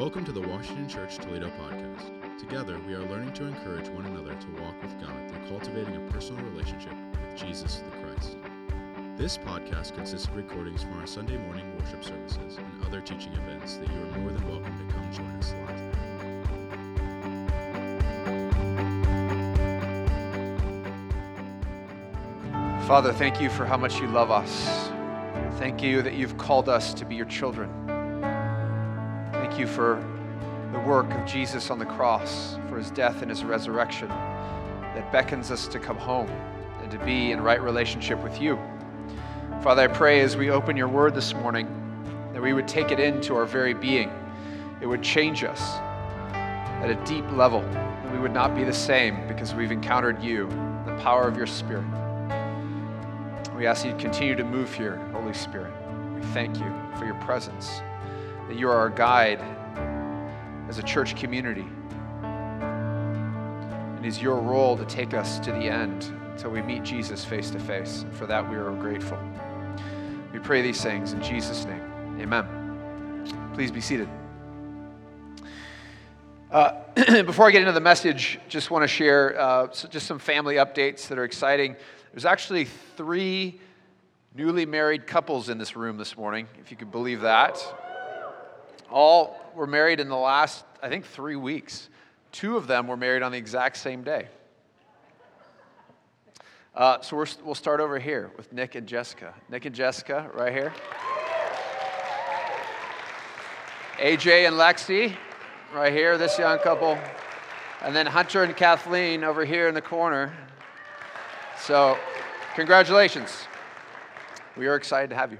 Welcome to the Washington Church Toledo podcast. Together, we are learning to encourage one another to walk with God through cultivating a personal relationship with Jesus the Christ. This podcast consists of recordings from our Sunday morning worship services and other teaching events that you are more than welcome to come join us live. Father, thank you for how much you love us. Thank you that you've called us to be your children you for the work of Jesus on the cross, for his death and his resurrection that beckons us to come home and to be in right relationship with you. Father, I pray as we open your word this morning that we would take it into our very being. It would change us at a deep level. We would not be the same because we've encountered you, the power of your Spirit. We ask you to continue to move here, Holy Spirit. We thank you for your presence that you are our guide as a church community. And it is your role to take us to the end until we meet Jesus face to face. For that, we are grateful. We pray these things in Jesus' name. Amen. Please be seated. Uh, before I get into the message, just want to share uh, just some family updates that are exciting. There's actually three newly married couples in this room this morning, if you could believe that. All were married in the last, I think, three weeks. Two of them were married on the exact same day. Uh, so we will start over here with Nick and Jessica. Nick and Jessica, right here. AJ and Lexi, right here, this young couple. And then Hunter and Kathleen over here in the corner. So, congratulations. We are excited to have you.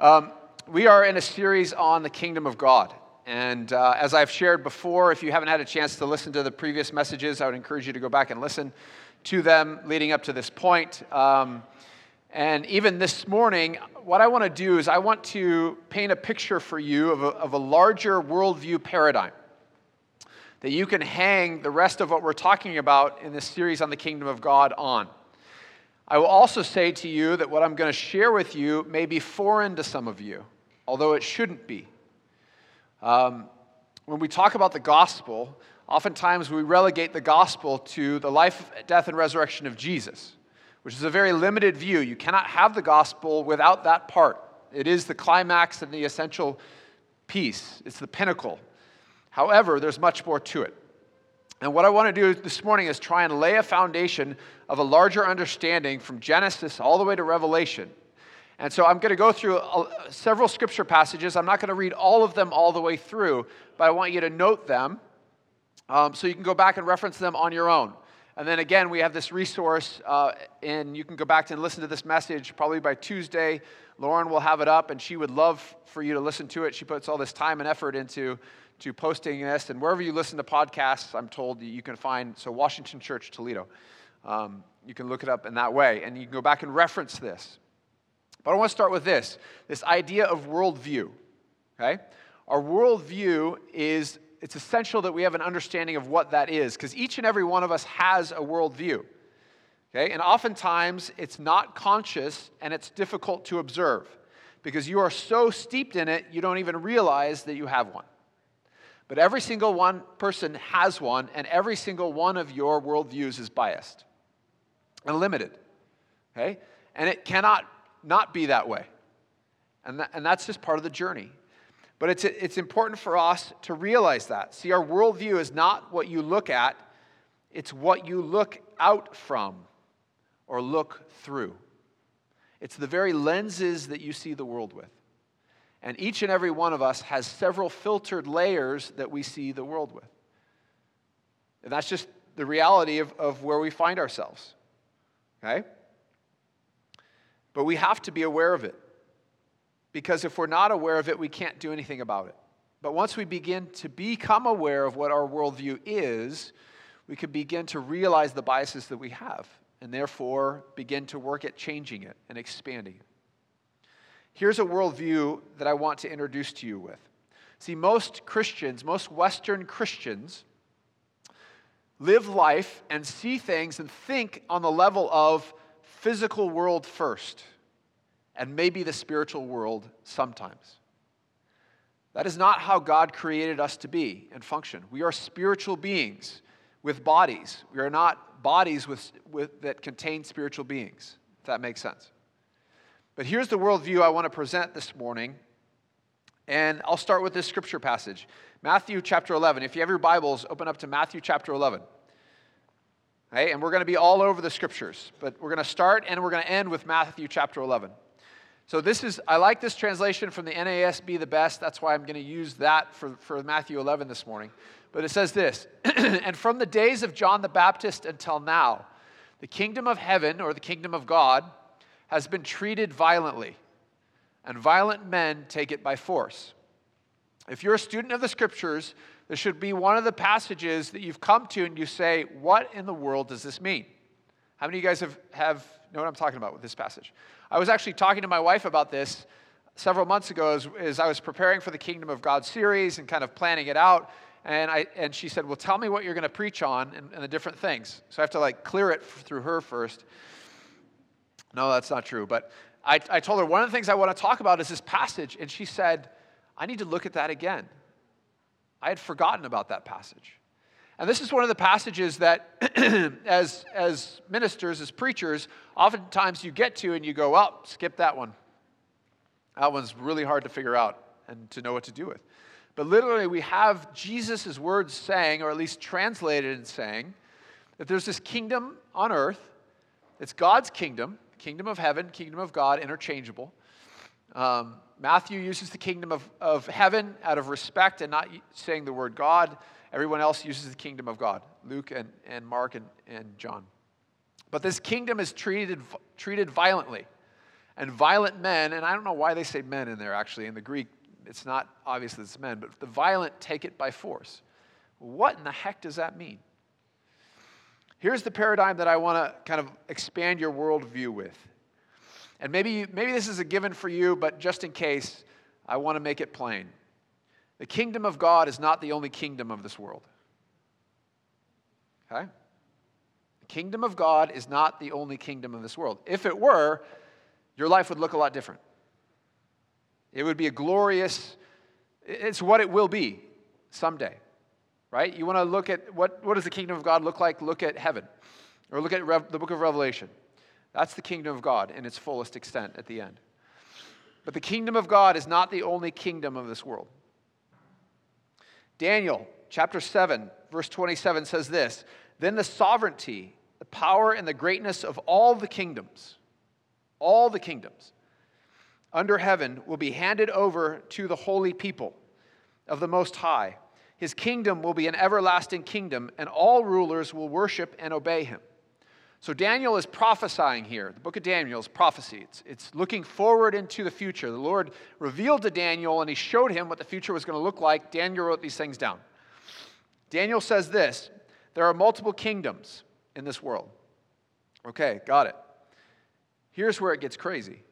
Um, we are in a series on the kingdom of God. And uh, as I've shared before, if you haven't had a chance to listen to the previous messages, I would encourage you to go back and listen to them leading up to this point. Um, and even this morning, what I want to do is I want to paint a picture for you of a, of a larger worldview paradigm that you can hang the rest of what we're talking about in this series on the kingdom of God on. I will also say to you that what I'm going to share with you may be foreign to some of you although it shouldn't be. Um, when we talk about the gospel, oftentimes we relegate the gospel to the life, death, and resurrection of Jesus, which is a very limited view. You cannot have the gospel without that part. It is the climax and the essential piece, it's the pinnacle. However, there's much more to it. And what I want to do this morning is try and lay a foundation of a larger understanding from Genesis all the way to Revelation and so I'm going to go through several scripture passages. I'm not going to read all of them all the way through, but I want you to note them um, so you can go back and reference them on your own. And then again, we have this resource, uh, and you can go back and listen to this message probably by Tuesday. Lauren will have it up, and she would love for you to listen to it. She puts all this time and effort into to posting this, and wherever you listen to podcasts, I'm told you can find so Washington Church Toledo. Um, you can look it up in that way, and you can go back and reference this. But I want to start with this this idea of worldview. Okay? Our worldview is, it's essential that we have an understanding of what that is, because each and every one of us has a worldview. Okay? And oftentimes it's not conscious and it's difficult to observe because you are so steeped in it, you don't even realize that you have one. But every single one person has one, and every single one of your worldviews is biased and limited. Okay? And it cannot not be that way. And, that, and that's just part of the journey. But it's, it's important for us to realize that. See, our worldview is not what you look at, it's what you look out from or look through. It's the very lenses that you see the world with. And each and every one of us has several filtered layers that we see the world with. And that's just the reality of, of where we find ourselves. Okay? But we have to be aware of it. Because if we're not aware of it, we can't do anything about it. But once we begin to become aware of what our worldview is, we can begin to realize the biases that we have and therefore begin to work at changing it and expanding it. Here's a worldview that I want to introduce to you with. See, most Christians, most Western Christians, live life and see things and think on the level of physical world first, and maybe the spiritual world sometimes. That is not how God created us to be and function. We are spiritual beings with bodies. We are not bodies with, with, that contain spiritual beings, if that makes sense. But here's the worldview I want to present this morning. And I'll start with this scripture passage Matthew chapter 11. If you have your Bibles, open up to Matthew chapter 11. Okay, and we're going to be all over the scriptures, but we're going to start and we're going to end with Matthew chapter 11. So this is, I like this translation from the NASB the best. That's why I'm going to use that for, for Matthew 11 this morning. But it says this And from the days of John the Baptist until now, the kingdom of heaven or the kingdom of God has been treated violently, and violent men take it by force. If you're a student of the scriptures, this should be one of the passages that you've come to and you say, What in the world does this mean? How many of you guys have, have know what I'm talking about with this passage? I was actually talking to my wife about this several months ago as, as I was preparing for the Kingdom of God series and kind of planning it out. And, I, and she said, Well, tell me what you're going to preach on and, and the different things. So I have to like clear it through her first. No, that's not true. But I, I told her one of the things I want to talk about is this passage. And she said, I need to look at that again. I had forgotten about that passage. And this is one of the passages that, as, as ministers, as preachers, oftentimes you get to and you go, well, skip that one. That one's really hard to figure out and to know what to do with. But literally, we have Jesus' words saying, or at least translated and saying, that there's this kingdom on earth. It's God's kingdom, kingdom of heaven, kingdom of God, interchangeable. Um, Matthew uses the kingdom of, of heaven out of respect and not saying the word God. Everyone else uses the kingdom of God Luke and, and Mark and, and John. But this kingdom is treated, treated violently. And violent men, and I don't know why they say men in there actually. In the Greek, it's not obvious that it's men, but the violent take it by force. What in the heck does that mean? Here's the paradigm that I want to kind of expand your worldview with. And maybe, maybe this is a given for you, but just in case, I want to make it plain. The kingdom of God is not the only kingdom of this world. Okay? The kingdom of God is not the only kingdom of this world. If it were, your life would look a lot different. It would be a glorious, it's what it will be someday, right? You want to look at what, what does the kingdom of God look like? Look at heaven or look at Rev, the book of Revelation. That's the kingdom of God in its fullest extent at the end. But the kingdom of God is not the only kingdom of this world. Daniel chapter 7, verse 27 says this Then the sovereignty, the power, and the greatness of all the kingdoms, all the kingdoms under heaven will be handed over to the holy people of the Most High. His kingdom will be an everlasting kingdom, and all rulers will worship and obey him. So Daniel is prophesying here. The book of Daniel is prophecy. It's, it's looking forward into the future. The Lord revealed to Daniel and he showed him what the future was going to look like. Daniel wrote these things down. Daniel says this there are multiple kingdoms in this world. Okay, got it. Here's where it gets crazy.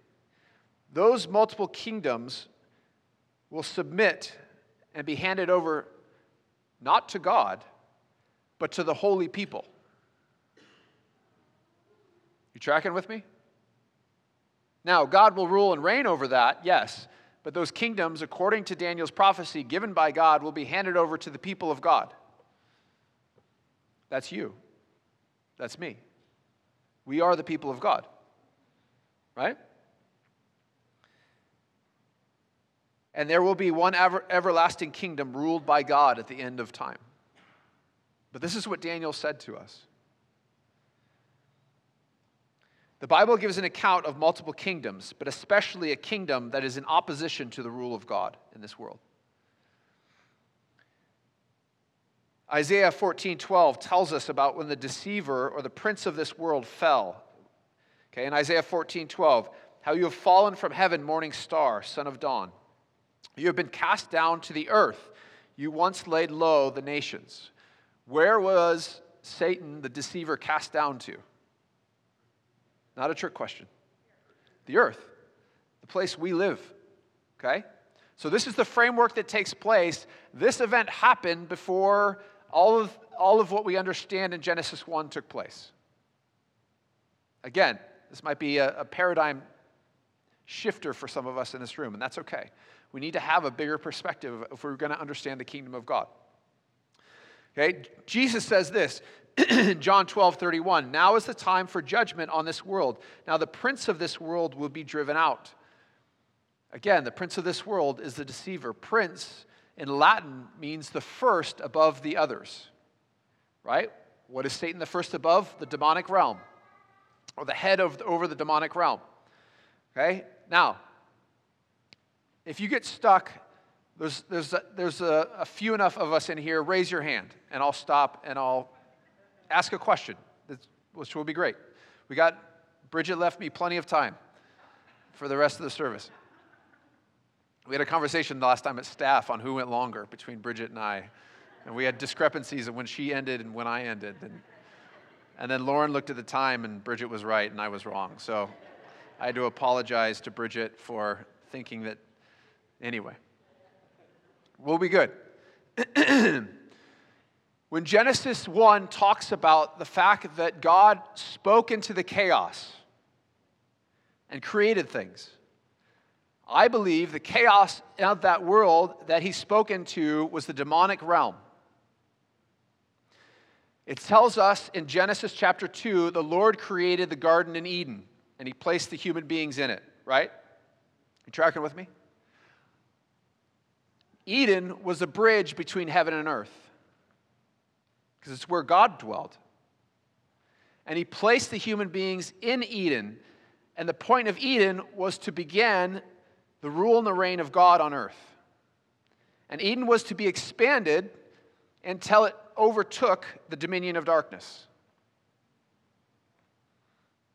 Those multiple kingdoms will submit and be handed over not to God, but to the holy people. Tracking with me? Now, God will rule and reign over that, yes, but those kingdoms, according to Daniel's prophecy given by God, will be handed over to the people of God. That's you. That's me. We are the people of God. Right? And there will be one ever, everlasting kingdom ruled by God at the end of time. But this is what Daniel said to us. The Bible gives an account of multiple kingdoms, but especially a kingdom that is in opposition to the rule of God in this world. Isaiah 14 12 tells us about when the deceiver or the prince of this world fell. Okay, in Isaiah 14 12, how you have fallen from heaven, morning star, son of dawn. You have been cast down to the earth. You once laid low the nations. Where was Satan, the deceiver, cast down to? Not a trick question. The earth, the place we live. Okay? So, this is the framework that takes place. This event happened before all of, all of what we understand in Genesis 1 took place. Again, this might be a, a paradigm shifter for some of us in this room, and that's okay. We need to have a bigger perspective if we're going to understand the kingdom of God. Okay, Jesus says this John 12, 31. Now is the time for judgment on this world. Now the prince of this world will be driven out. Again, the prince of this world is the deceiver. Prince in Latin means the first above the others, right? What is Satan the first above? The demonic realm, or the head of, over the demonic realm. Okay? Now, if you get stuck, there's, there's, a, there's a, a few enough of us in here, raise your hand, and I'll stop and I'll ask a question, which will be great. We got, Bridget left me plenty of time for the rest of the service. We had a conversation the last time at staff on who went longer between Bridget and I. And we had discrepancies of when she ended and when I ended. And, and then Lauren looked at the time and Bridget was right and I was wrong. So I had to apologize to Bridget for thinking that, anyway. We'll be good. when Genesis 1 talks about the fact that God spoke into the chaos and created things, I believe the chaos of that world that he spoke into was the demonic realm. It tells us in Genesis chapter 2 the Lord created the garden in Eden and he placed the human beings in it, right? You tracking with me? Eden was a bridge between heaven and earth because it's where God dwelled. And he placed the human beings in Eden. And the point of Eden was to begin the rule and the reign of God on earth. And Eden was to be expanded until it overtook the dominion of darkness.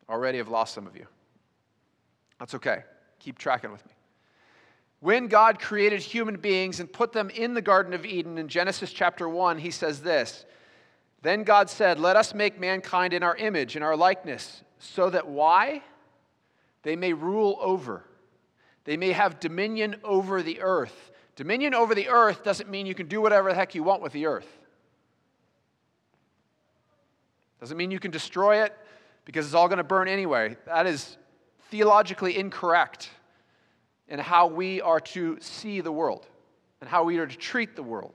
Already I've lost some of you. That's okay. Keep tracking with me. When God created human beings and put them in the Garden of Eden in Genesis chapter 1, he says this Then God said, Let us make mankind in our image, in our likeness, so that why? They may rule over they may have dominion over the earth. Dominion over the earth doesn't mean you can do whatever the heck you want with the earth. Doesn't mean you can destroy it because it's all going to burn anyway. That is theologically incorrect in how we are to see the world and how we are to treat the world.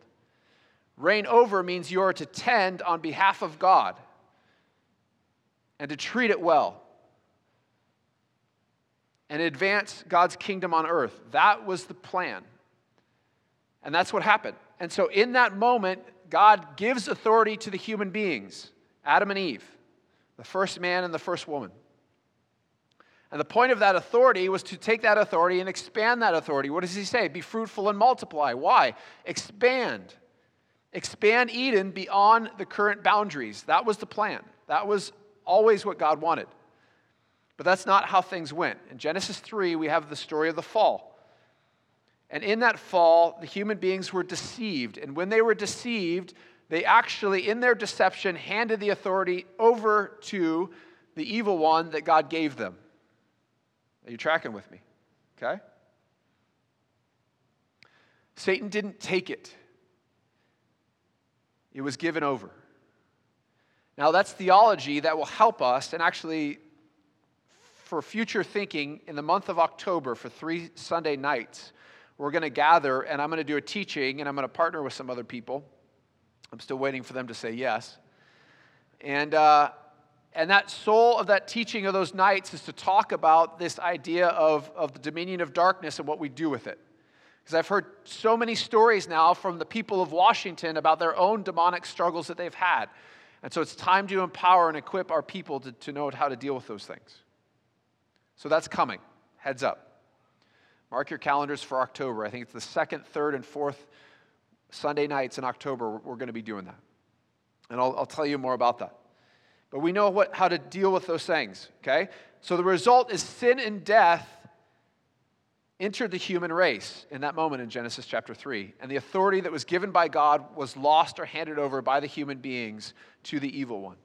Reign over means you are to tend on behalf of God and to treat it well and advance God's kingdom on earth. That was the plan. And that's what happened. And so, in that moment, God gives authority to the human beings, Adam and Eve, the first man and the first woman. And the point of that authority was to take that authority and expand that authority. What does he say? Be fruitful and multiply. Why? Expand. Expand Eden beyond the current boundaries. That was the plan. That was always what God wanted. But that's not how things went. In Genesis 3, we have the story of the fall. And in that fall, the human beings were deceived. And when they were deceived, they actually, in their deception, handed the authority over to the evil one that God gave them. Are you tracking with me? Okay? Satan didn't take it, it was given over. Now, that's theology that will help us and actually for future thinking, in the month of October, for three Sunday nights, we're going to gather and I'm going to do a teaching and I'm going to partner with some other people. I'm still waiting for them to say yes. And, uh, and that soul of that teaching of those nights is to talk about this idea of, of the dominion of darkness and what we do with it. Because I've heard so many stories now from the people of Washington about their own demonic struggles that they've had. And so it's time to empower and equip our people to, to know how to deal with those things. So that's coming. Heads up. Mark your calendars for October. I think it's the second, third, and fourth Sunday nights in October. We're going to be doing that. And I'll, I'll tell you more about that. But we know what, how to deal with those things, okay? So the result is sin and death entered the human race in that moment in Genesis chapter 3. And the authority that was given by God was lost or handed over by the human beings to the evil one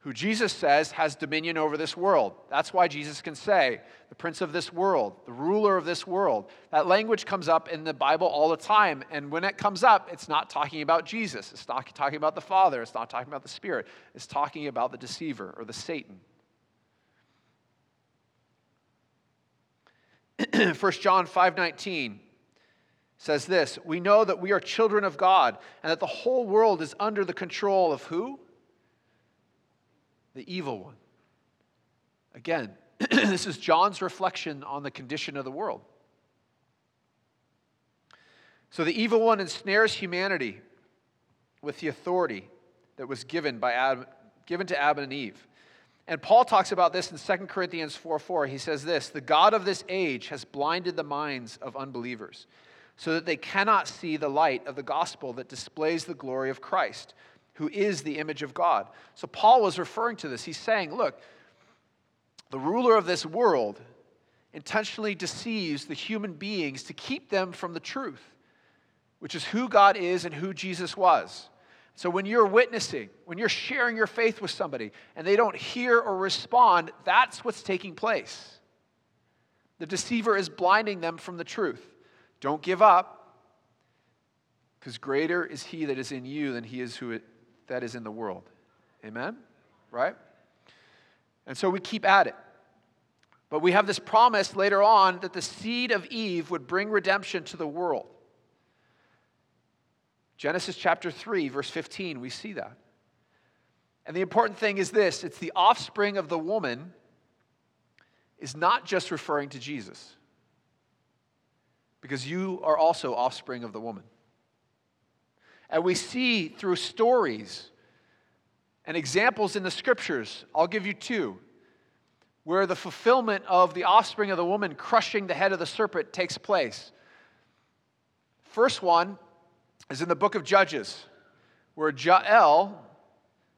who Jesus says has dominion over this world. That's why Jesus can say, the prince of this world, the ruler of this world. That language comes up in the Bible all the time. And when it comes up, it's not talking about Jesus. It's not talking about the Father. It's not talking about the Spirit. It's talking about the deceiver or the Satan. 1 John 5:19 says this We know that we are children of God and that the whole world is under the control of who? The evil one. Again, this is John's reflection on the condition of the world. So the evil one ensnares humanity with the authority that was given, by Adam, given to Adam and Eve. And Paul talks about this in 2 Corinthians 4 4. He says this The God of this age has blinded the minds of unbelievers so that they cannot see the light of the gospel that displays the glory of Christ, who is the image of God. So Paul was referring to this. He's saying, Look, the ruler of this world intentionally deceives the human beings to keep them from the truth, which is who God is and who Jesus was. So when you're witnessing, when you're sharing your faith with somebody and they don't hear or respond, that's what's taking place. The deceiver is blinding them from the truth. Don't give up, because greater is he that is in you than he is who it, that is in the world. Amen? Right? And so we keep at it. But we have this promise later on that the seed of Eve would bring redemption to the world. Genesis chapter 3, verse 15, we see that. And the important thing is this it's the offspring of the woman is not just referring to Jesus, because you are also offspring of the woman. And we see through stories and examples in the scriptures, I'll give you two, where the fulfillment of the offspring of the woman crushing the head of the serpent takes place. First one is in the book of Judges, where Jael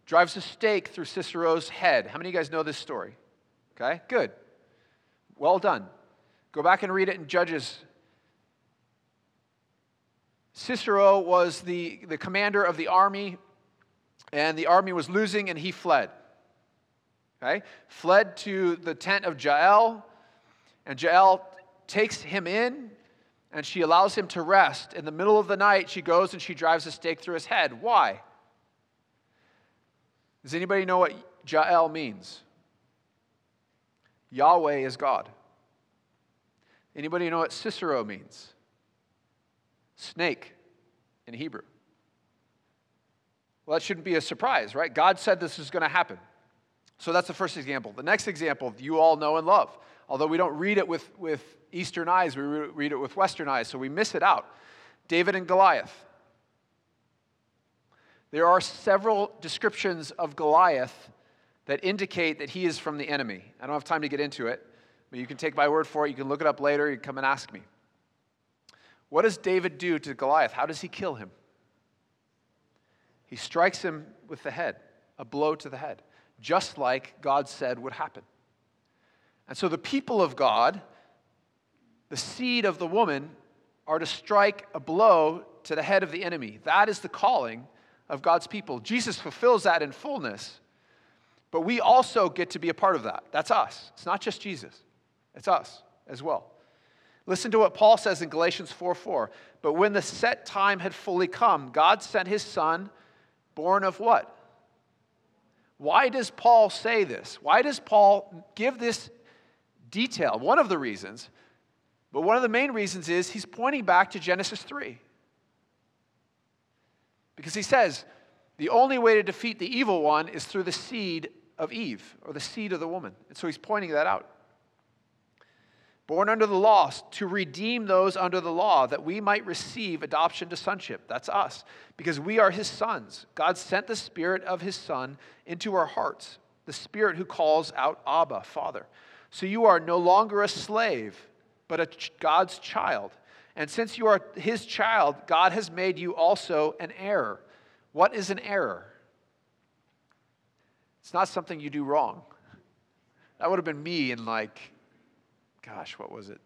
drives a stake through Sisera's head. How many of you guys know this story? Okay, good. Well done. Go back and read it in Judges. Sisera was the, the commander of the army, and the army was losing, and he fled. Okay? Fled to the tent of Jael, and Jael takes him in and she allows him to rest. In the middle of the night, she goes and she drives a stake through his head. Why? Does anybody know what Jael means? Yahweh is God. Anybody know what Sisera means? Snake in Hebrew. Well, that shouldn't be a surprise, right? God said this is going to happen. So that's the first example. The next example you all know and love, although we don't read it with, with Eastern eyes, we read it with Western eyes, so we miss it out. David and Goliath. There are several descriptions of Goliath that indicate that he is from the enemy. I don't have time to get into it, but you can take my word for it. You can look it up later. You can come and ask me. What does David do to Goliath? How does he kill him? He strikes him with the head, a blow to the head, just like God said would happen. And so the people of God the seed of the woman are to strike a blow to the head of the enemy. That is the calling of God's people. Jesus fulfills that in fullness, but we also get to be a part of that. That's us. It's not just Jesus, it's us as well. Listen to what Paul says in Galatians 4 4. But when the set time had fully come, God sent his son, born of what? Why does Paul say this? Why does Paul give this detail? One of the reasons but one of the main reasons is he's pointing back to Genesis 3. Because he says, the only way to defeat the evil one is through the seed of Eve, or the seed of the woman. And so he's pointing that out. Born under the law, to redeem those under the law, that we might receive adoption to sonship. That's us, because we are his sons. God sent the Spirit of his Son into our hearts, the Spirit who calls out, Abba, Father. So you are no longer a slave but a ch- God's child. And since you are his child, God has made you also an heir. What is an error? It's not something you do wrong. That would have been me in, like, gosh, what was it?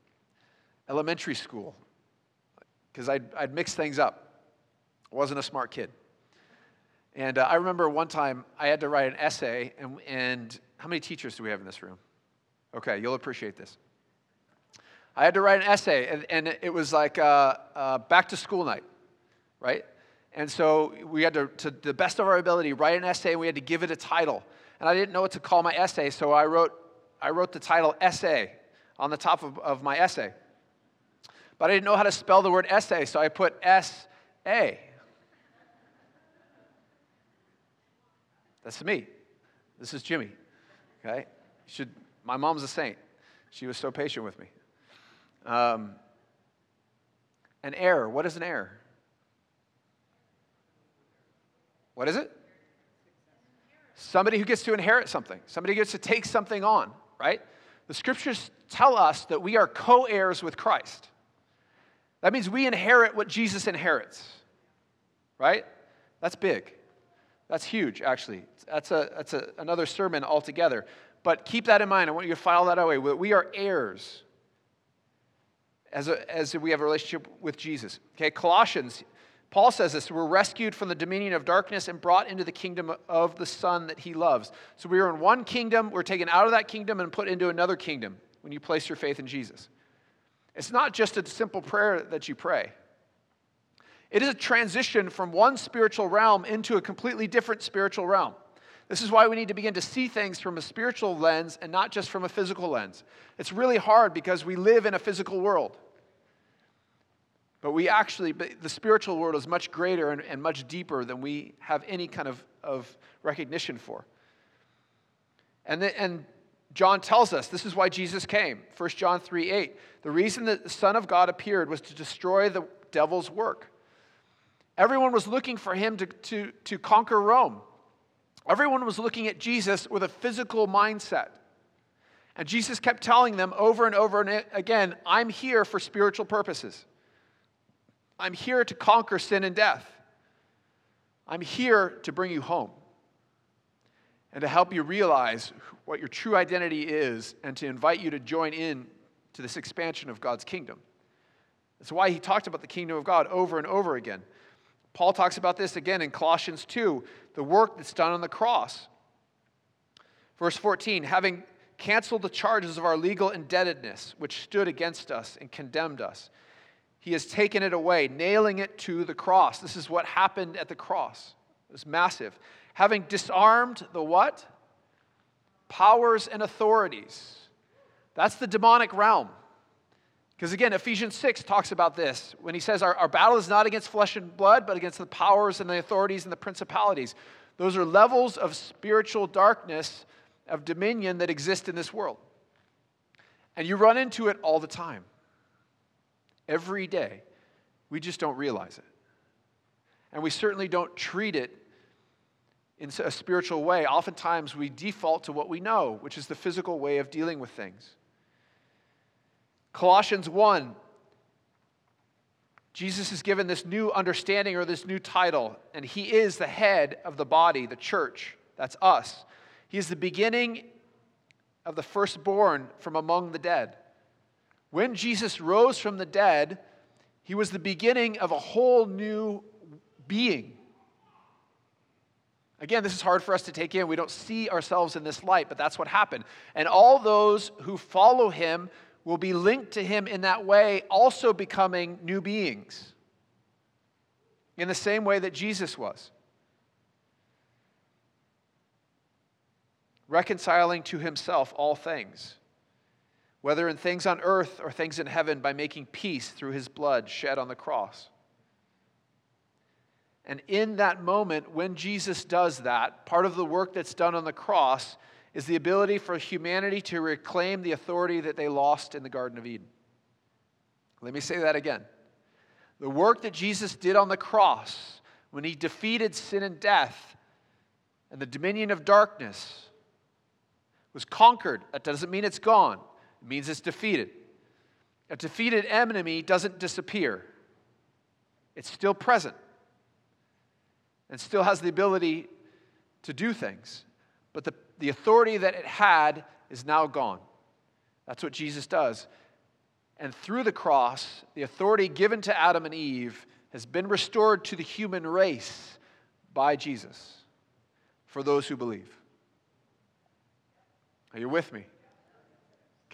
Elementary school. Because I'd, I'd mix things up. I wasn't a smart kid. And uh, I remember one time I had to write an essay, and, and how many teachers do we have in this room? Okay, you'll appreciate this. I had to write an essay, and, and it was like uh, uh, back to school night, right? And so we had to, to the best of our ability, write an essay, and we had to give it a title. And I didn't know what to call my essay, so I wrote, I wrote the title Essay on the top of, of my essay. But I didn't know how to spell the word essay, so I put S A. That's me. This is Jimmy. Okay? Should, my mom's a saint. She was so patient with me. Um, an heir. What is an heir? What is it? Somebody who gets to inherit something, somebody gets to take something on, right? The scriptures tell us that we are co heirs with Christ. That means we inherit what Jesus inherits, right? That's big. That's huge, actually. That's, a, that's a, another sermon altogether. But keep that in mind. I want you to file that away. We are heirs as, a, as we have a relationship with Jesus. Okay, Colossians, Paul says this we're rescued from the dominion of darkness and brought into the kingdom of the Son that he loves. So we are in one kingdom, we're taken out of that kingdom and put into another kingdom when you place your faith in Jesus. It's not just a simple prayer that you pray. It is a transition from one spiritual realm into a completely different spiritual realm. This is why we need to begin to see things from a spiritual lens and not just from a physical lens. It's really hard because we live in a physical world. But we actually, the spiritual world is much greater and, and much deeper than we have any kind of, of recognition for. And, the, and John tells us this is why Jesus came. 1 John 3 8. The reason that the Son of God appeared was to destroy the devil's work. Everyone was looking for him to, to, to conquer Rome. Everyone was looking at Jesus with a physical mindset. And Jesus kept telling them over and over and again, I'm here for spiritual purposes. I'm here to conquer sin and death. I'm here to bring you home and to help you realize what your true identity is and to invite you to join in to this expansion of God's kingdom. That's why he talked about the kingdom of God over and over again. Paul talks about this again in Colossians 2, the work that's done on the cross. Verse 14, having canceled the charges of our legal indebtedness, which stood against us and condemned us he has taken it away, nailing it to the cross. This is what happened at the cross. It was massive. Having disarmed the what? Powers and authorities. That's the demonic realm. Because again, Ephesians 6 talks about this when he says, our, our battle is not against flesh and blood, but against the powers and the authorities and the principalities. Those are levels of spiritual darkness, of dominion that exist in this world. And you run into it all the time every day. We just don't realize it. And we certainly don't treat it in a spiritual way. Oftentimes, we default to what we know, which is the physical way of dealing with things. Colossians 1, Jesus is given this new understanding or this new title, and he is the head of the body, the church. That's us. He is the beginning of the firstborn from among the dead. When Jesus rose from the dead, he was the beginning of a whole new being. Again, this is hard for us to take in. We don't see ourselves in this light, but that's what happened. And all those who follow him will be linked to him in that way, also becoming new beings in the same way that Jesus was. Reconciling to himself all things whether in things on earth or things in heaven, by making peace through his blood shed on the cross. And in that moment, when Jesus does that, part of the work that's done on the cross is the ability for humanity to reclaim the authority that they lost in the Garden of Eden. Let me say that again. The work that Jesus did on the cross, when he defeated sin and death and the dominion of darkness, was conquered. That doesn't mean it's gone. It means it's defeated. A defeated enemy doesn't disappear, it's still present and still has the ability to do things. But the, the authority that it had is now gone. That's what Jesus does. And through the cross, the authority given to Adam and Eve has been restored to the human race by Jesus for those who believe. Are you with me?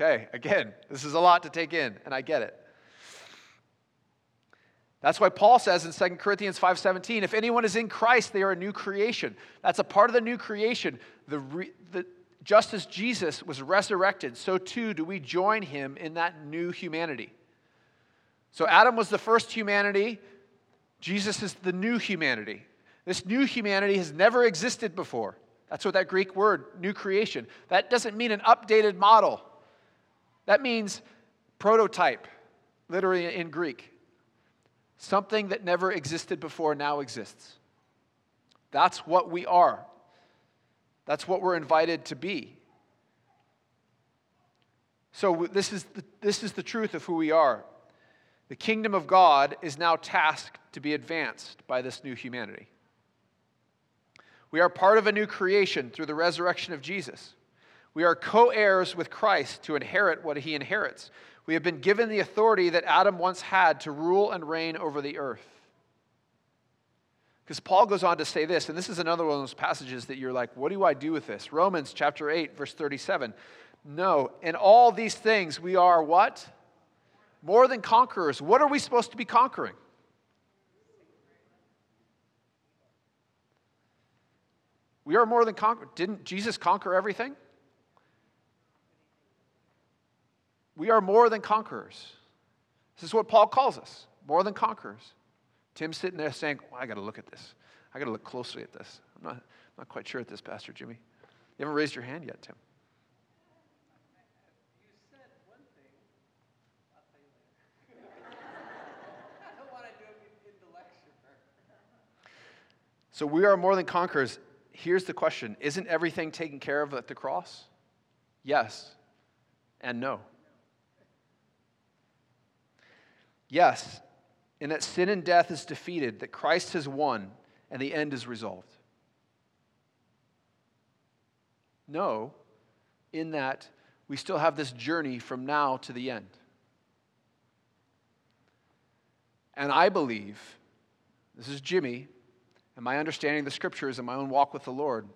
Okay, again, this is a lot to take in, and I get it. That's why Paul says in 2 Corinthians 5:17, if anyone is in Christ, they are a new creation. That's a part of the new creation. The, re, the, just as Jesus was resurrected, so too do we join him in that new humanity. So Adam was the first humanity, Jesus is the new humanity. This new humanity has never existed before. That's what that Greek word, new creation, that doesn't mean an updated model. That means prototype, literally in Greek. Something that never existed before now exists. That's what we are. That's what we're invited to be. So, this is the, this is the truth of who we are. The kingdom of God is now tasked to be advanced by this new humanity. We are part of a new creation through the resurrection of Jesus. We are co heirs with Christ to inherit what he inherits. We have been given the authority that Adam once had to rule and reign over the earth. Because Paul goes on to say this, and this is another one of those passages that you're like, what do I do with this? Romans chapter 8, verse 37. No, in all these things we are what? More than conquerors. What are we supposed to be conquering? We are more than conquerors. Didn't Jesus conquer everything? We are more than conquerors. This is what Paul calls us more than conquerors. Tim's sitting there saying, I got to look at this. I got to look closely at this. I'm not, I'm not quite sure at this, Pastor Jimmy. You haven't raised your hand yet, Tim. So we are more than conquerors. Here's the question Isn't everything taken care of at the cross? Yes and no. Yes, in that sin and death is defeated, that Christ has won, and the end is resolved. No, in that we still have this journey from now to the end. And I believe, this is Jimmy, and my understanding of the scriptures and my own walk with the Lord,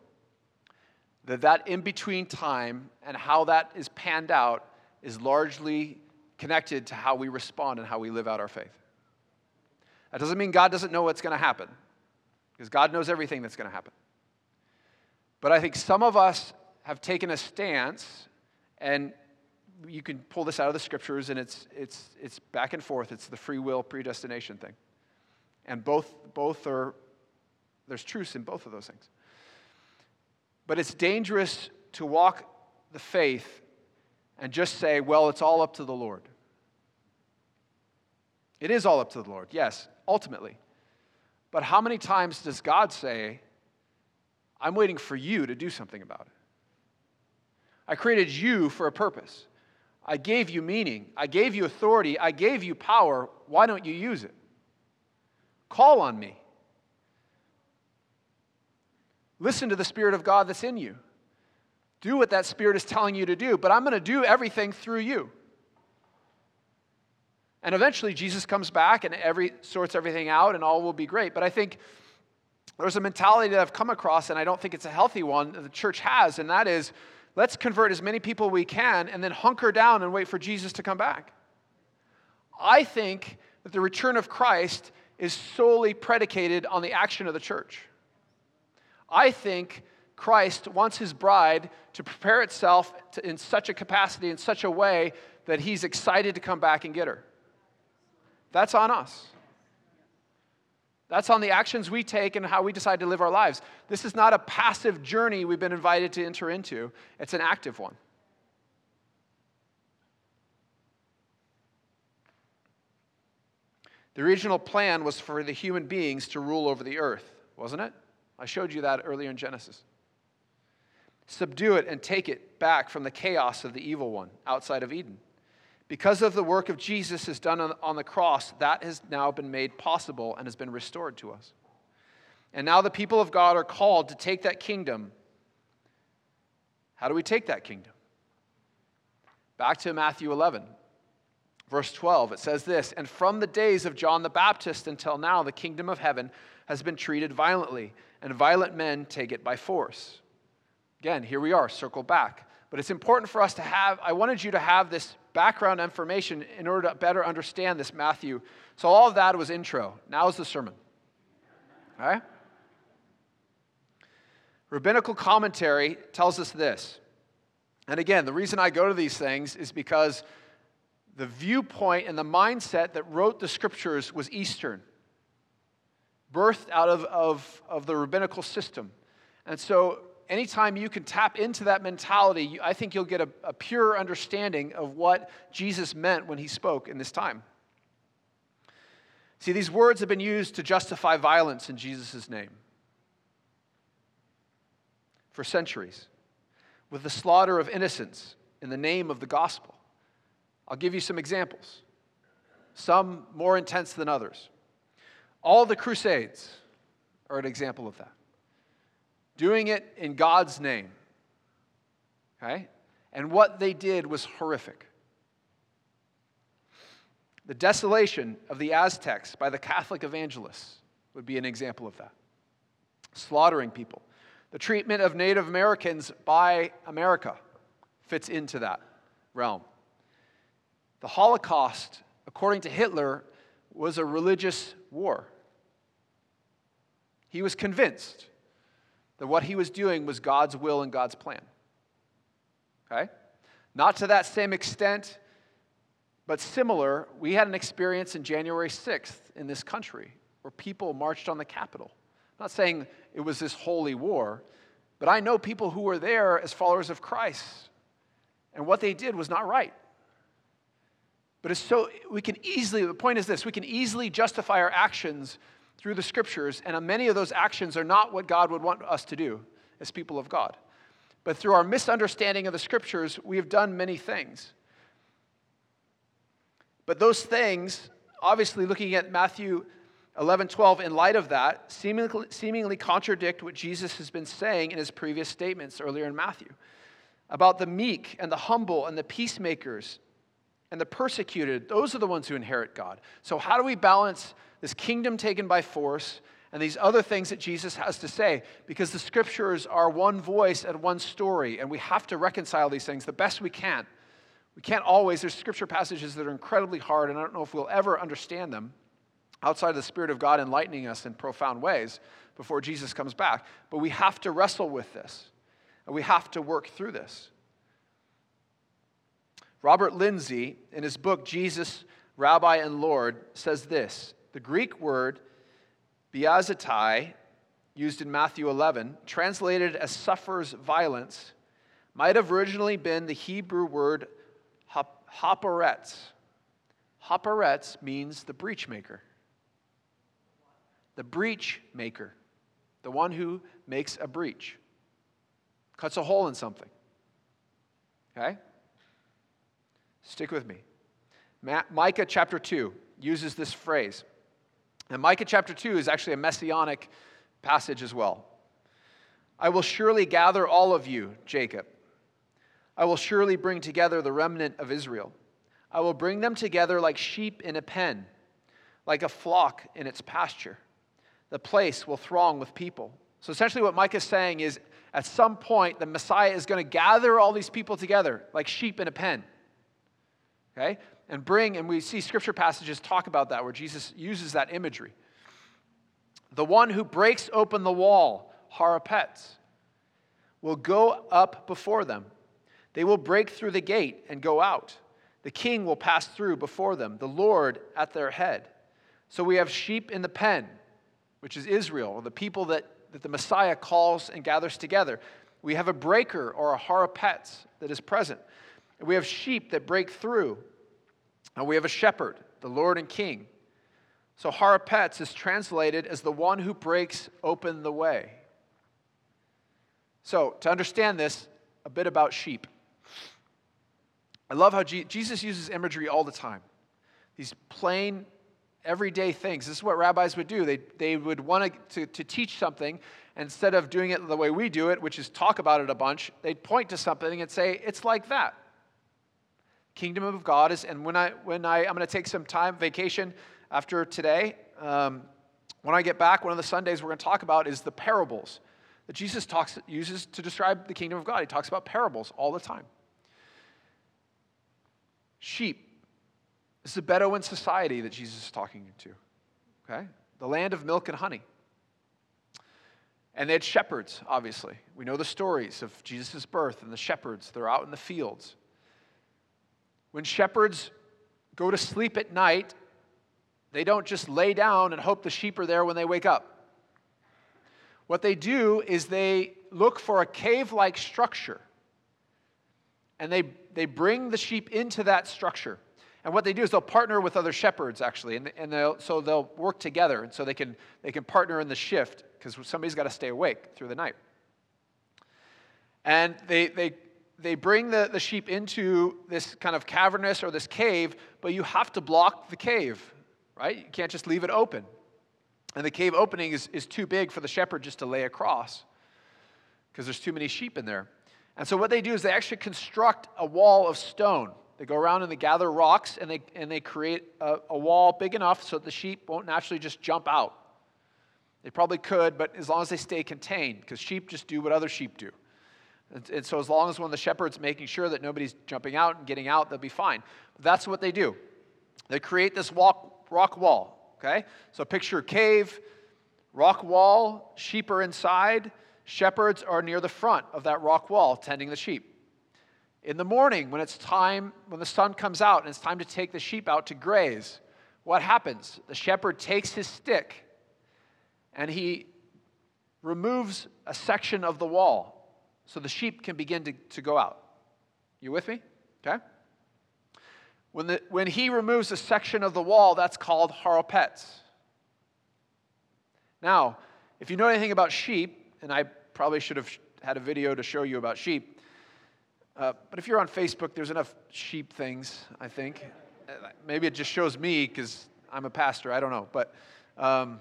that that in between time and how that is panned out is largely connected to how we respond and how we live out our faith. That doesn't mean God doesn't know what's going to happen, because God knows everything that's going to happen. But I think some of us have taken a stance, and you can pull this out of the scriptures, and it's, it's, it's back and forth. It's the free will predestination thing. And both, both are, there's truths in both of those things. But it's dangerous to walk the faith and just say, well, it's all up to the Lord. It is all up to the Lord, yes, ultimately. But how many times does God say, I'm waiting for you to do something about it? I created you for a purpose. I gave you meaning. I gave you authority. I gave you power. Why don't you use it? Call on me. Listen to the Spirit of God that's in you. Do what that Spirit is telling you to do, but I'm going to do everything through you. And eventually Jesus comes back and every sorts everything out and all will be great. But I think there's a mentality that I've come across and I don't think it's a healthy one that the church has, and that is let's convert as many people we can and then hunker down and wait for Jesus to come back. I think that the return of Christ is solely predicated on the action of the church. I think Christ wants his bride to prepare itself to, in such a capacity, in such a way that he's excited to come back and get her. That's on us. That's on the actions we take and how we decide to live our lives. This is not a passive journey we've been invited to enter into, it's an active one. The original plan was for the human beings to rule over the earth, wasn't it? I showed you that earlier in Genesis. Subdue it and take it back from the chaos of the evil one outside of Eden. Because of the work of Jesus is done on, the cross, that has now been made possible and has been restored to us. And now the people of God are called to take that kingdom. How do we take that kingdom? Back to Matthew 11, verse 12. It says this And from the days of John the Baptist until now, the kingdom of heaven has been treated violently, and violent men take it by force. Again, here we are, circle back. But it's important for us to have, I wanted you to have this background information in order to better understand this Matthew. So all of that was intro. Now is the sermon. All right? Rabbinical commentary tells us this. And again, the reason I go to these things is because the viewpoint and the mindset that wrote the scriptures was Eastern, birthed out of, of, of the rabbinical system. And so, anytime you can tap into that mentality, I think you'll get a, a pure understanding of what Jesus meant when he spoke in this time. See, these words have been used to justify violence in Jesus' name for centuries, with the slaughter of innocents in the name of the gospel. I'll give you some examples, some more intense than others. All the Crusades are an example of that. Doing it in God's name. Okay? And what they did was horrific. The desolation of the Aztecs by the Catholic evangelists would be an example of that. Slaughtering people. The treatment of Native Americans by America fits into that realm. The Holocaust, according to Hitler, was a religious war. He was convinced that what he was doing was God's will and God's plan. Okay? Not to that same extent, but similar, we had an experience in January 6th in this country where people marched on the Capitol. I'm not saying it was this holy war, but I know people who were there as followers of Christ, and what they did was not right. But it's so, we can easily, the point is this we can easily justify our actions through the scriptures, and many of those actions are not what God would want us to do as people of God. But through our misunderstanding of the scriptures, we have done many things. But those things, obviously, looking at Matthew 11, 12, in light of that, seemingly, seemingly contradict what Jesus has been saying in his previous statements earlier in Matthew about the meek and the humble and the peacemakers and the persecuted, those are the ones who inherit God. So, how do we balance this kingdom taken by force and these other things that Jesus has to say? Because the scriptures are one voice and one story, and we have to reconcile these things the best we can. We can't always, there's scripture passages that are incredibly hard, and I don't know if we'll ever understand them outside of the Spirit of God enlightening us in profound ways before Jesus comes back. But we have to wrestle with this, and we have to work through this. Robert Lindsey, in his book, Jesus, Rabbi and Lord, says this The Greek word biazetai, used in Matthew 11, translated as suffers violence, might have originally been the Hebrew word haporetz. Haporetz means the breach maker. The breach maker, the one who makes a breach, cuts a hole in something. Okay? Stick with me. Micah chapter 2 uses this phrase. And Micah chapter 2 is actually a messianic passage as well. I will surely gather all of you, Jacob. I will surely bring together the remnant of Israel. I will bring them together like sheep in a pen, like a flock in its pasture. The place will throng with people. So essentially, what Micah is saying is at some point, the Messiah is going to gather all these people together like sheep in a pen okay? And bring, and we see scripture passages talk about that where Jesus uses that imagery. The one who breaks open the wall, harapets, will go up before them. They will break through the gate and go out. The king will pass through before them, the Lord at their head. So we have sheep in the pen, which is Israel, or the people that, that the Messiah calls and gathers together. We have a breaker or a harapets that is present. And we have sheep that break through. And we have a shepherd, the Lord and King. So harapets is translated as the one who breaks open the way. So, to understand this, a bit about sheep. I love how Jesus uses imagery all the time. These plain, everyday things. This is what rabbis would do. They, they would want to, to teach something, instead of doing it the way we do it, which is talk about it a bunch, they'd point to something and say, It's like that kingdom of God is, and when I, when I, I'm going to take some time, vacation after today. Um, when I get back, one of the Sundays we're going to talk about is the parables that Jesus talks, uses to describe the kingdom of God. He talks about parables all the time. Sheep. This is a Bedouin society that Jesus is talking to. Okay? The land of milk and honey. And they had shepherds, obviously. We know the stories of Jesus' birth and the shepherds. They're out in the fields. When shepherds go to sleep at night, they don't just lay down and hope the sheep are there when they wake up. What they do is they look for a cave like structure and they, they bring the sheep into that structure. And what they do is they'll partner with other shepherds, actually, and, and they'll, so they'll work together, and so they can, they can partner in the shift because somebody's got to stay awake through the night. And they, they, they bring the, the sheep into this kind of cavernous or this cave, but you have to block the cave, right? You can't just leave it open. And the cave opening is, is too big for the shepherd just to lay across because there's too many sheep in there. And so what they do is they actually construct a wall of stone. They go around and they gather rocks and they, and they create a, a wall big enough so that the sheep won't naturally just jump out. They probably could, but as long as they stay contained, because sheep just do what other sheep do. And, and, so as long as one of the shepherd's making sure that nobody's jumping out and getting out, they'll be fine. That's what they do. They create this walk, rock wall, okay? So picture a cave, rock wall, sheep are inside, shepherds are near the front of that rock wall tending the sheep. In the morning, when it's time, when the sun comes out and it's time to take the sheep out to graze, what happens? The shepherd takes his stick and he removes a section of the wall so the sheep can begin to, to go out. You with me? Okay? When, the, when he removes a section of the wall, that's called haropets. Now, if you know anything about sheep, and I probably should have had a video to show you about sheep. Uh, but if you're on Facebook, there's enough sheep things, I think. Uh, maybe it just shows me because I'm a pastor, I don't know. But um,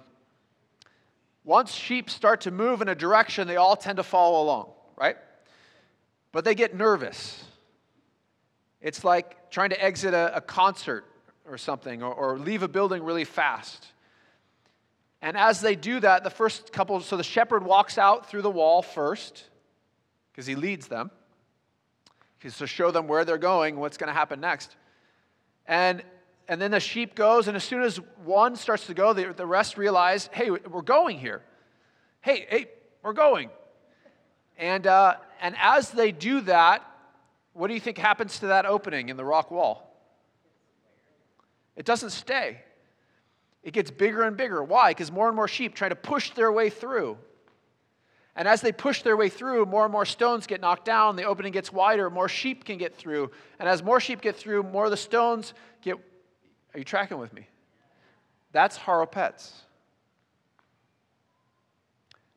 once sheep start to move in a direction, they all tend to follow along, right? But they get nervous. It's like trying to exit a, a concert or something, or, or leave a building really fast. And as they do that, the first couple, so the shepherd walks out through the wall first, because he leads them, to show them where they're going, what's going to happen next. And, and then the sheep goes, and as soon as one starts to go, the, the rest realize, hey, we're going here. Hey, hey, we're going. And, uh, and as they do that, what do you think happens to that opening in the rock wall? It doesn't stay. It gets bigger and bigger. Why? Because more and more sheep try to push their way through. And as they push their way through, more and more stones get knocked down, the opening gets wider, more sheep can get through. And as more sheep get through, more of the stones get. Are you tracking with me? That's haropets.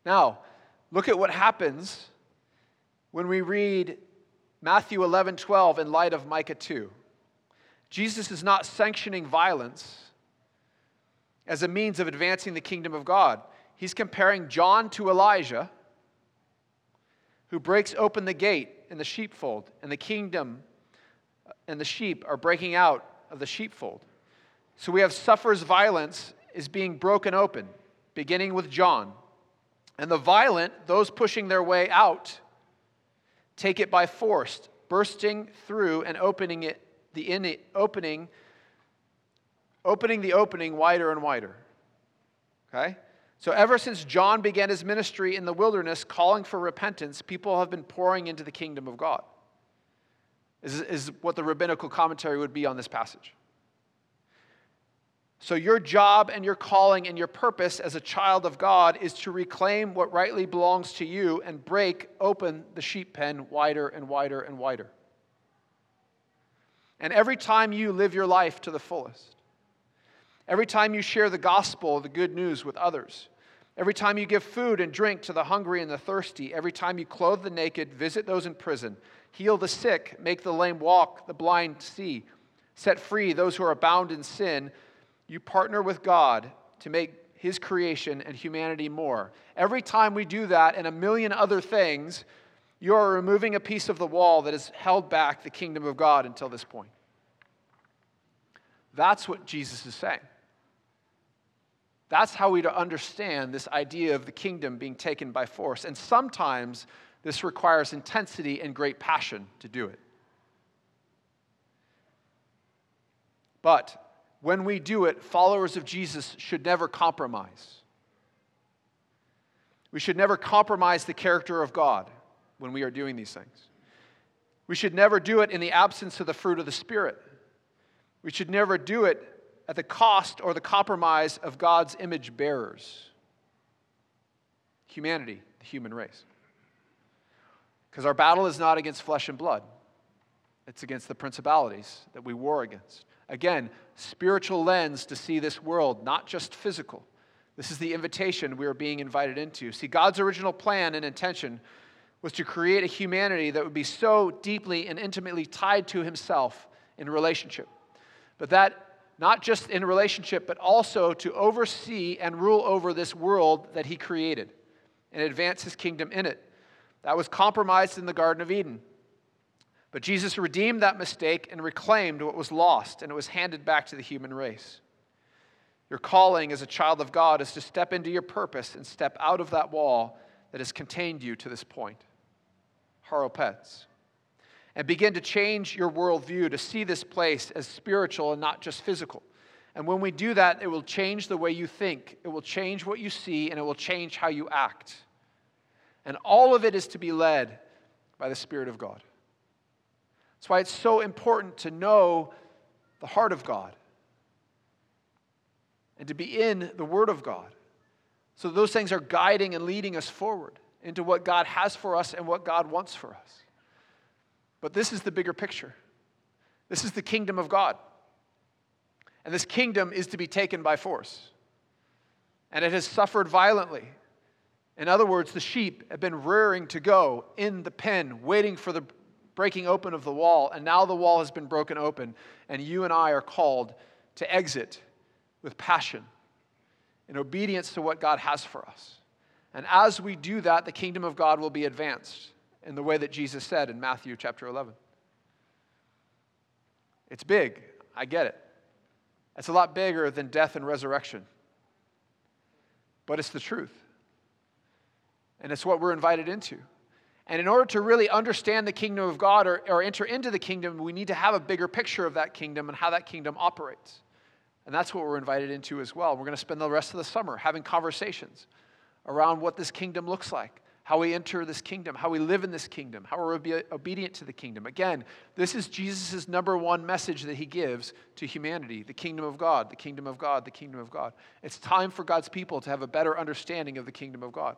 Now, look at what happens when we read Matthew 11 12 in light of Micah 2. Jesus is not sanctioning violence as a means of advancing the kingdom of God. He's comparing John to Elijah, who breaks open the gate in the sheepfold, and the kingdom uh, and the sheep are breaking out of the sheepfold. So we have suffers violence is being broken open, beginning with John. And the violent, those pushing their way out, take it by force, bursting through and opening it, the in, opening opening the opening wider and wider. Okay? So, ever since John began his ministry in the wilderness, calling for repentance, people have been pouring into the kingdom of God, is, is what the rabbinical commentary would be on this passage. So, your job and your calling and your purpose as a child of God is to reclaim what rightly belongs to you and break open the sheep pen wider and wider and wider. And every time you live your life to the fullest, Every time you share the gospel, the good news with others. Every time you give food and drink to the hungry and the thirsty. Every time you clothe the naked, visit those in prison, heal the sick, make the lame walk, the blind see, set free those who are bound in sin. You partner with God to make his creation and humanity more. Every time we do that and a million other things, you are removing a piece of the wall that has held back the kingdom of God until this point. That's what Jesus is saying. That's how we to understand this idea of the kingdom being taken by force. And sometimes this requires intensity and great passion to do it. But when we do it, followers of Jesus should never compromise. We should never compromise the character of God when we are doing these things. We should never do it in the absence of the fruit of the Spirit. We should never do it at the cost or the compromise of God's image bearers humanity, the human race. Because our battle is not against flesh and blood, it's against the principalities that we war against. Again, spiritual lens to see this world, not just physical. This is the invitation we are being invited into. See, God's original plan and intention was to create a humanity that would be so deeply and intimately tied to Himself in relationship. But that not just in relationship, but also to oversee and rule over this world that He created and advance His kingdom in it. That was compromised in the Garden of Eden. But Jesus redeemed that mistake and reclaimed what was lost, and it was handed back to the human race. Your calling as a child of God is to step into your purpose and step out of that wall that has contained you to this point. Haropets and begin to change your worldview to see this place as spiritual and not just physical. And when we do that, it will change the way you think, it will change what you see, and it will change how you act. And all of it is to be led by the Spirit of God. That's why it's so important to know the heart of God and to be in the Word of God. So those things are guiding and leading us forward into what God has for us and what God wants for us. But this is the bigger picture. This is the kingdom of God. And this kingdom is to be taken by force. And it has suffered violently. In other words, the sheep have been rearing to go in the pen, waiting for the breaking open of the wall. And now the wall has been broken open. And you and I are called to exit with passion in obedience to what God has for us. And as we do that, the kingdom of God will be advanced in the way that Jesus said in Matthew chapter 11. It's big. I get it. It's a lot bigger than death and resurrection. But it's the truth. And it's what we're invited into. And in order to really understand the kingdom of God or, or enter into the kingdom, we need to have a bigger picture of that kingdom and how that kingdom operates. And that's what we're invited into as well. We're going to spend the rest of the summer having conversations around what this kingdom looks like, how we enter this kingdom, how we live in this kingdom, how we're obedient to the kingdom. Again, this is Jesus' number one message that he gives to humanity the kingdom of God, the kingdom of God, the kingdom of God. It's time for God's people to have a better understanding of the kingdom of God.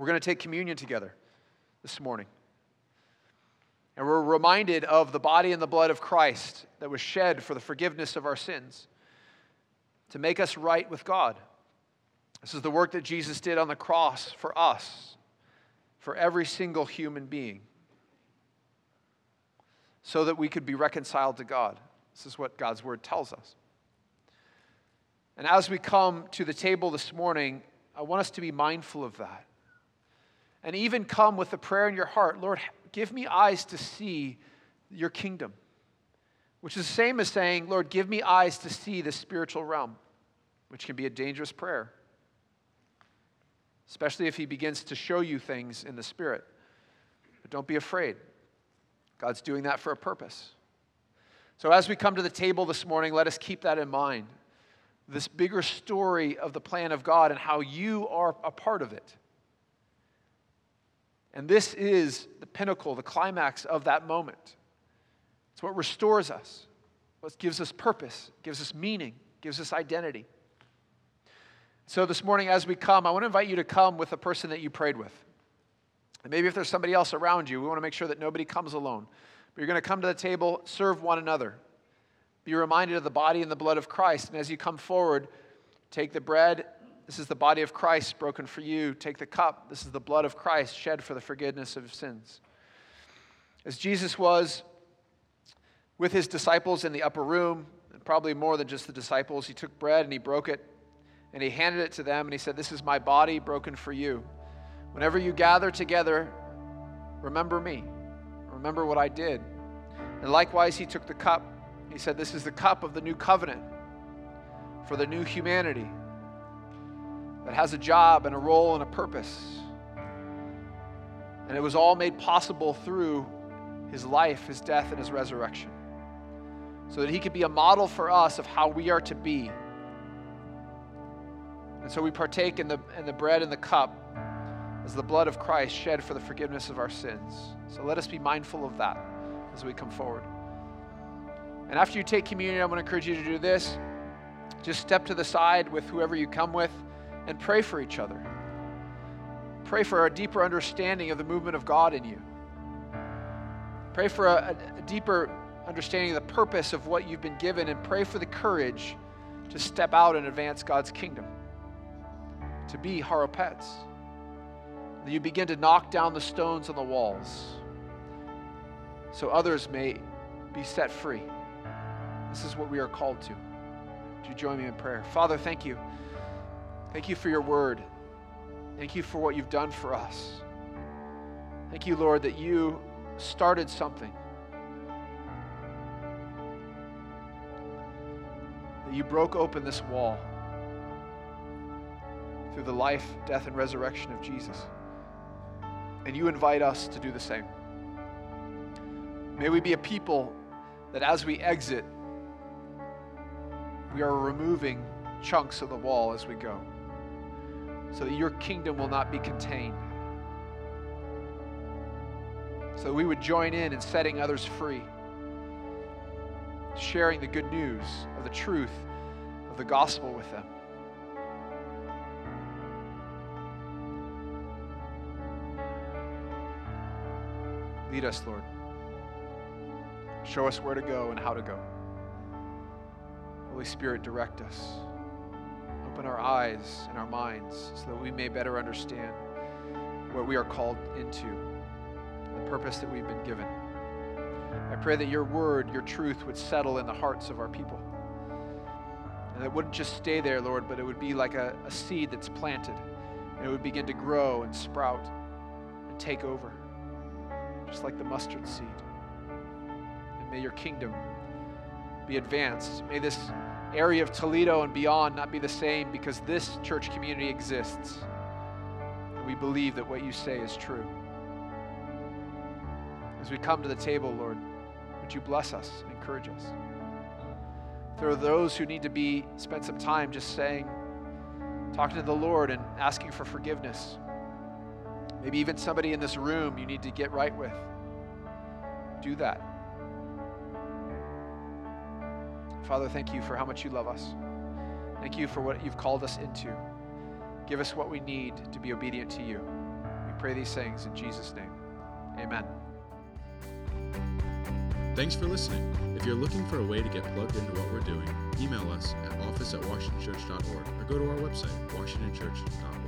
We're going to take communion together this morning. And we're reminded of the body and the blood of Christ that was shed for the forgiveness of our sins to make us right with God. This is the work that Jesus did on the cross for us, for every single human being, so that we could be reconciled to God. This is what God's word tells us. And as we come to the table this morning, I want us to be mindful of that. And even come with a prayer in your heart Lord, give me eyes to see your kingdom, which is the same as saying, Lord, give me eyes to see the spiritual realm, which can be a dangerous prayer especially if he begins to show you things in the Spirit. But don't be afraid. God's doing that for a purpose. So, as we come to the table this morning, let us keep that in mind. This bigger story of the plan of God and how you are a part of it. And this is the pinnacle, the climax of that moment. It's what restores us, what gives us purpose, gives us meaning, gives us identity. So this morning, as we come, I want to invite you to come with a person that you prayed with. And maybe if there's somebody else around you, we want to make sure that nobody comes alone. But you're going to come to the table, serve one another. Be reminded of the body and the blood of Christ. And as you come forward, take the bread. This is the body of Christ broken for you. Take the cup. This is the blood of Christ shed for the forgiveness of sins. As Jesus was with his disciples in the upper room, probably more than just the disciples, he took bread and he broke it and he handed it to them and he said, This is my body broken for you. Whenever you gather together, remember me. Remember what I did. And likewise, he took the cup. He said, This is the cup of the new covenant for the new humanity that has a job and a role and a purpose. And it was all made possible through his life, his death, and his resurrection. So that he could be a model for us of how we are to be and so we partake in the, in the bread and the cup as the blood of Christ shed for the forgiveness of our sins. So let us be mindful of that. as we come forward. And after you take communion, I'm going to encourage you to do this. Just step to the side with whoever you come with and pray for each other. Pray for a deeper understanding of the movement of God in you. Pray for a, a deeper understanding of the purpose of what you've been given, and pray for the courage to step out and advance God's kingdom, to be haropets. That you begin to knock down the stones on the walls so others may be set free. This is what we are called to. Would you join me in prayer? Father, thank you. Thank you for your word. Thank you for what you've done for us. Thank you, Lord, that you started something. That you broke open this wall through the life, death, and resurrection of Jesus. And you invite us to do the same. May we be a people that as we exit, we are removing chunks of the wall as we go so that your kingdom will not be contained. So we would join in in setting others free, sharing the good news of the truth of the gospel with them. Lead us, Lord. Show us where to go and how to go. Holy Spirit, direct us. Open our eyes and our minds so that we may better understand what we are called into, the purpose that we've been given. I pray that your word, your truth would settle in the hearts of our people. And it wouldn't just stay there, Lord, but it would be like a, a seed that's planted. And it would begin to grow and sprout and take over, just like the mustard seed. And may your kingdom be advanced. May this area of Toledo and beyond not be the same because this church community exists. And we believe that what you say is true. As we come to the table, Lord, would you bless us and encourage us? There are those who need to be spend some time just saying, talking to the Lord and asking for forgiveness. Maybe even somebody in this room you need to get right with. Do that. Father, thank you for how much you love us. Thank you for what you've called us into. Give us what we need to be obedient to you. We pray these things in Jesus' name. Amen. Thanks for listening. If you're looking for a way to get plugged into what we're doing, email us at office at washingtonchurch.org or go to our website, washingtonchurch.org.